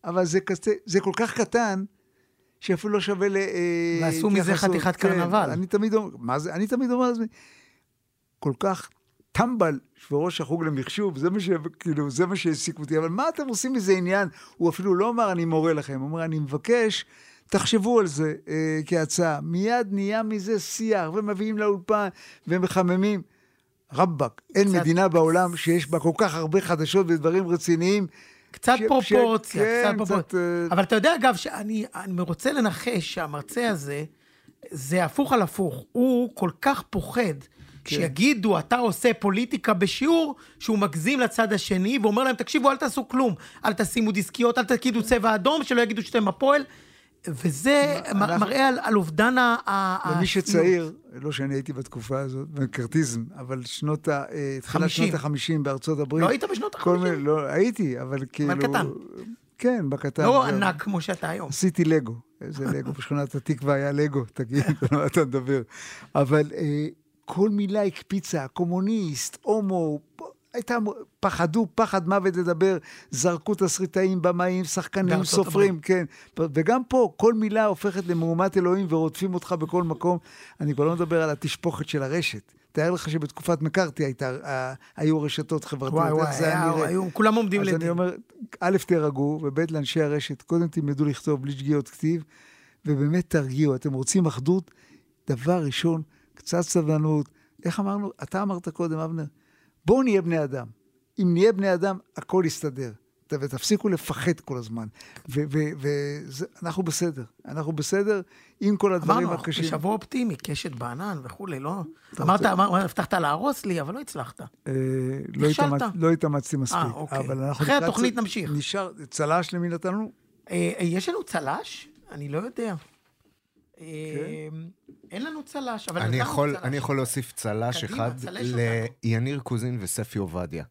אבל זה, זה כל כך קטן, שאפילו לא שווה ל... אה, ועשו מזה. חתיכת כן, קרנבל. אני תמיד אומר, מה זה? אני תמיד אומר לעצמי, כל כך טמבל וראש החוג למחשוב, זה מה, ש... כאילו, זה מה שהעסיק אותי. אבל מה אתם עושים מזה עניין? הוא אפילו לא אמר, אני מורה לכם, הוא אומר, אני מבקש, תחשבו על זה אה, כהצעה. מיד נהיה מזה שיח, ומביאים לאולפן, ומחממים. רבאק, אין קצת- מדינה בעולם שיש בה כל כך הרבה חדשות ודברים רציניים. קצת ש- פרופורציה, ש- קצת כן, פרופורציה. קצת, אה, אבל אתה יודע, אגב, שאני אני רוצה לנחש שהמרצה הזה, זה הפוך על הפוך. הוא כל כך פוחד כן. שיגידו, אתה עושה פוליטיקה בשיעור, שהוא מגזים לצד השני, ואומר להם, תקשיבו, אל תעשו כלום. אל תשימו דיסקיות, אל תגידו צבע אדום, שלא יגידו שאתם הפועל. וזה אנחנו- מראה על, על אובדן ה... למי. שצעיר, לא שאני הייתי בתקופה הזאת, מקרטיזם, אבל שנות ה... אה, תחילת. שנות ה-50 בארצות הברית. לא היית בשנות כל ה-50? מיני- לא, הייתי, אבל כאילו... קטן. כן, בקטן. לא. ענק כמו שאתה היום. עשיתי לגו. איזה לגו? בשכונת התקווה היה לגו, תגיד, על מה אתה מדבר. אבל אה, כל מילה הקפיצה, קומוניסט, הומו, הייתה, פחדו פחד מוות לדבר, זרקו תסריטאים, במאים, שחקנים, סופרים, כן. וגם פה, כל מילה הופכת למהומת אלוהים ורודפים אותך בכל מקום. אני כבר לא מדבר על התשפוכת של הרשת. תאר לך שבתקופת מקארתי הייתה, היו רשתות חברתיות, וואי, וואי, זה היה נראה. היו- כולם עומדים אז לדין. אני אומר, א', תירגעו, וב', לאנשי הרשת, קודם תלמדו לכתוב בלי שגיאות כתיב, ובאמת תרגיעו. אתם רוצים אחדות? דבר ראשון, קצת סבלנות. איך אמרנו? אתה אמרת קודם, אבנר, בואו נהיה בני אדם. אם נהיה בני אדם, הכל יסתדר. ותפסיקו לפחד כל הזמן. ואנחנו בסדר. אנחנו בסדר עם כל הדברים אמרנו, הקשים. בשבוע אופטימי, קשת בענן וכולי, לא? אמרת, הבטחת להרוס לי, אבל לא הצלחת. אה, לא נכשלת. לא התאמצתי מספיק. אה, אוקיי. אבל אנחנו אחרי התוכנית נמשיך. נשאר, צל"ש למי נתנו? אה, אה, יש לנו צל"ש? אני לא יודע. אה, אין לנו צל"ש, אבל אני נתנו יכול, צל"ש. אני יכול להוסיף צל"ש אחד ליניר קוזין וספי עובדיה.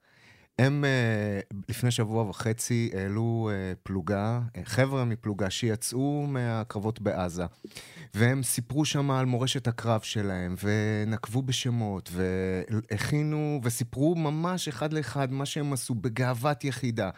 הם אה, לפני שבוע וחצי העלו אה, פלוגה, אה, חבר'ה מפלוגה שיצאו מהקרבות בעזה, והם סיפרו שם על מורשת הקרב שלהם, ונקבו בשמות, והכינו, וסיפרו ממש אחד לאחד מה שהם עשו בגאוות יחידה.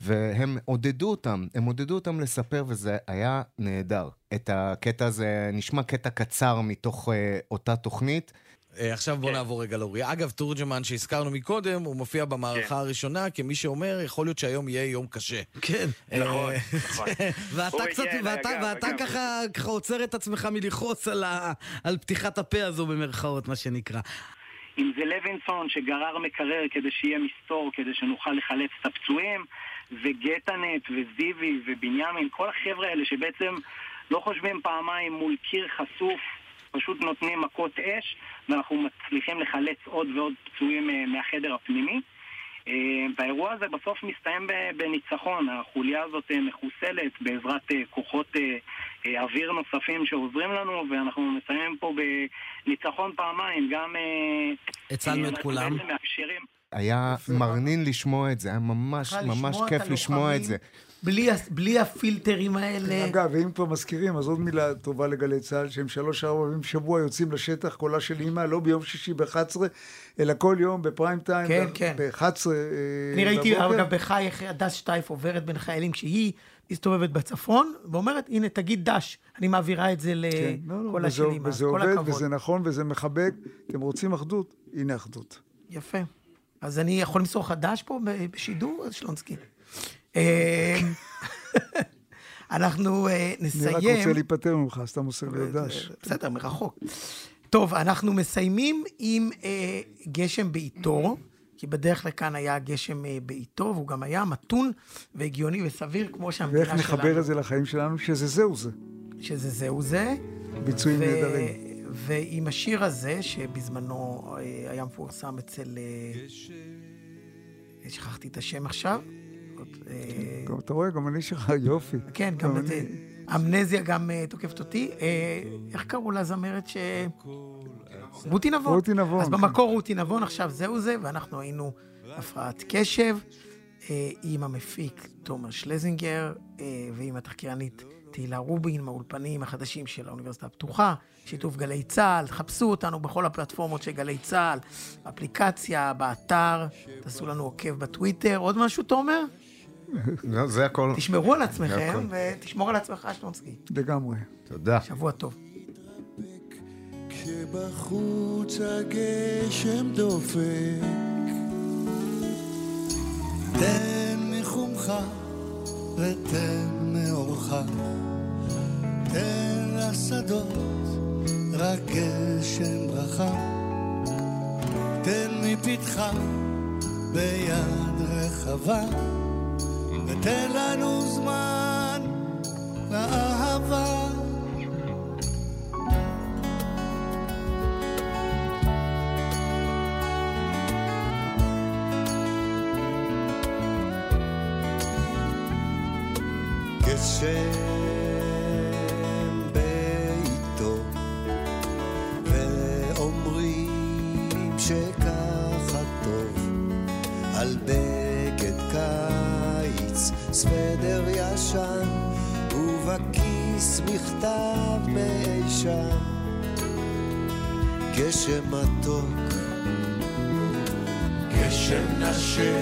והם עודדו אותם, הם עודדו אותם לספר, וזה היה נהדר. את הקטע הזה, נשמע קטע קצר מתוך אה, אותה תוכנית. אה, עכשיו כן. בוא נעבור רגע לאוריה. אגב, תורג'מן שהזכרנו מקודם, הוא מופיע במערכה כן. הראשונה כמי שאומר, יכול להיות שהיום יהיה יום קשה. כן. נכון, נכון. ואתה קצת, ואתה, אגב, ואתה אגב. ככה, ככה עוצר את עצמך מלכעוס על, ה, על פתיחת הפה הזו במרכאות, מה שנקרא. אם זה לוינסון שגרר מקרר כדי שיהיה מסתור, כדי שנוכל לחלץ את הפצועים, וגטנט וזיוי ובנימין, כל החבר'ה האלה שבעצם לא חושבים פעמיים מול קיר חשוף, פשוט נותנים מכות אש, ואנחנו מצליחים לחלץ עוד ועוד פצועים אה, מהחדר הפנימי. אה, והאירוע הזה בסוף מסתיים בניצחון. החוליה הזאת אה, מחוסלת בעזרת כוחות אוויר נוספים שעוזרים לנו, ואנחנו מסיימים פה בניצחון פעמיים, גם... הצלנו את כולם. מאפשרים היה מרנין לשמוע את זה, היה ממש ממש כיף לשמוע את זה. בלי, בלי הפילטרים האלה. אגב, ואם כבר מזכירים, אז עוד מילה טובה לגלי צה"ל, שהם שלוש-ארבע פעמים בשבוע יוצאים לשטח, קולה של אימא, לא ביום שישי ב-11, אלא כל יום בפריים טיים, כן, כן. ב-11 אני ראיתי, אגב, בחי איך הדס שטייף עוברת בין חיילים כשהיא מסתובבת בצפון, ואומרת, הנה, תגיד דש, אני מעבירה את זה כן, לא, לא, לקולה וזה, של אימא. וזה כל עובד, הכבוד. וזה נכון, וזה מחבק. אתם רוצים אחדות? הנה אחדות. יפה. אז אני יכול למסור לך דש פה בשידור, שלונסקי? אה, אנחנו אה, אני נסיים... רק רוצה להיפטר ממך, סתם מוסר לי דש. בסדר, מרחוק. טוב, אנחנו מסיימים עם אה, גשם בעיתו, כי בדרך לכאן היה גשם אה, בעיתו, והוא גם היה מתון והגיוני וסביר, כמו שהמדינה ואיך שלנו. נחבר את זה לחיים שלנו? שזה זהו זה. שזה זהו זה. ביצועים נהדרים. ועם השיר הזה, שבזמנו אה, היה מפורסם אצל... אה, שכחתי את השם עכשיו. אה, גם אתה רואה, גם אני שלך, יופי. כן, גם. זה. אמנזיה גם תוקפת אותי. איך קראו לזמרת ש... רותי נבון. רותי נבון, אז כן. במקור רותי נבון, עכשיו זהו זה, ואנחנו היינו הפרעת קשב עם המפיק תומר שלזינגר ועם התחקירנית תהילה רובין מהאולפנים החדשים של האוניברסיטה הפתוחה, שיתוף גלי צה"ל, חפשו אותנו בכל הפלטפורמות של גלי צה"ל, באפליקציה, באתר, תעשו לנו עוקב בטוויטר. עוד משהו, תומר? לא, זה הכל. תשמרו על עצמכם. ותשמור על עצמך, שלונסקי. לגמרי. תודה. שבוע טוב. כשבחוץ הגשם דופק, תן מחומך ותן מאורך, תן לשדות רק גשם ברכה, תן מפתחה ביד רחבה, ותן לנו זמן לאהבה. שככה טוב, על בגד קיץ, סוודר ישן, ובכיס מכתב מאי שם. גשם מתוק, גשם נשק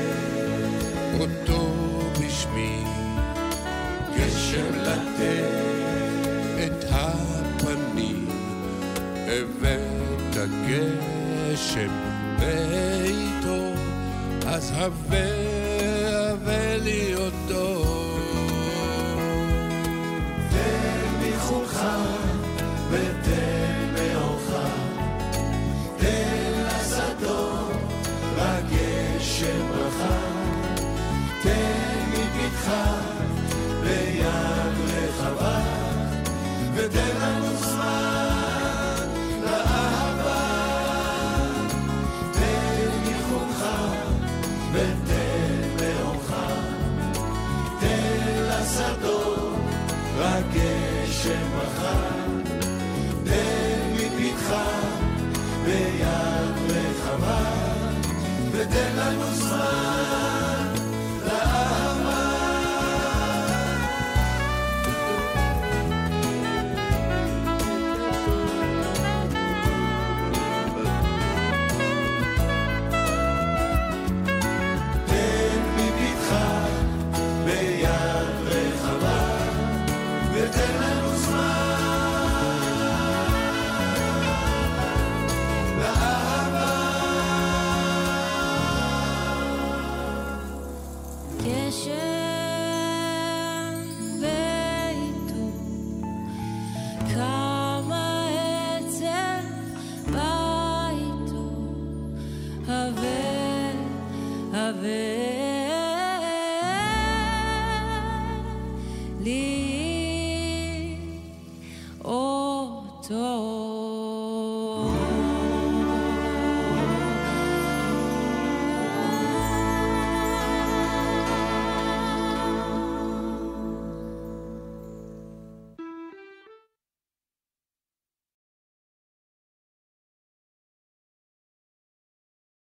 אותו בשמי. גשם לתת את הפנים, הבאת גשם בעיתו, אז הווה ותן לנו זמן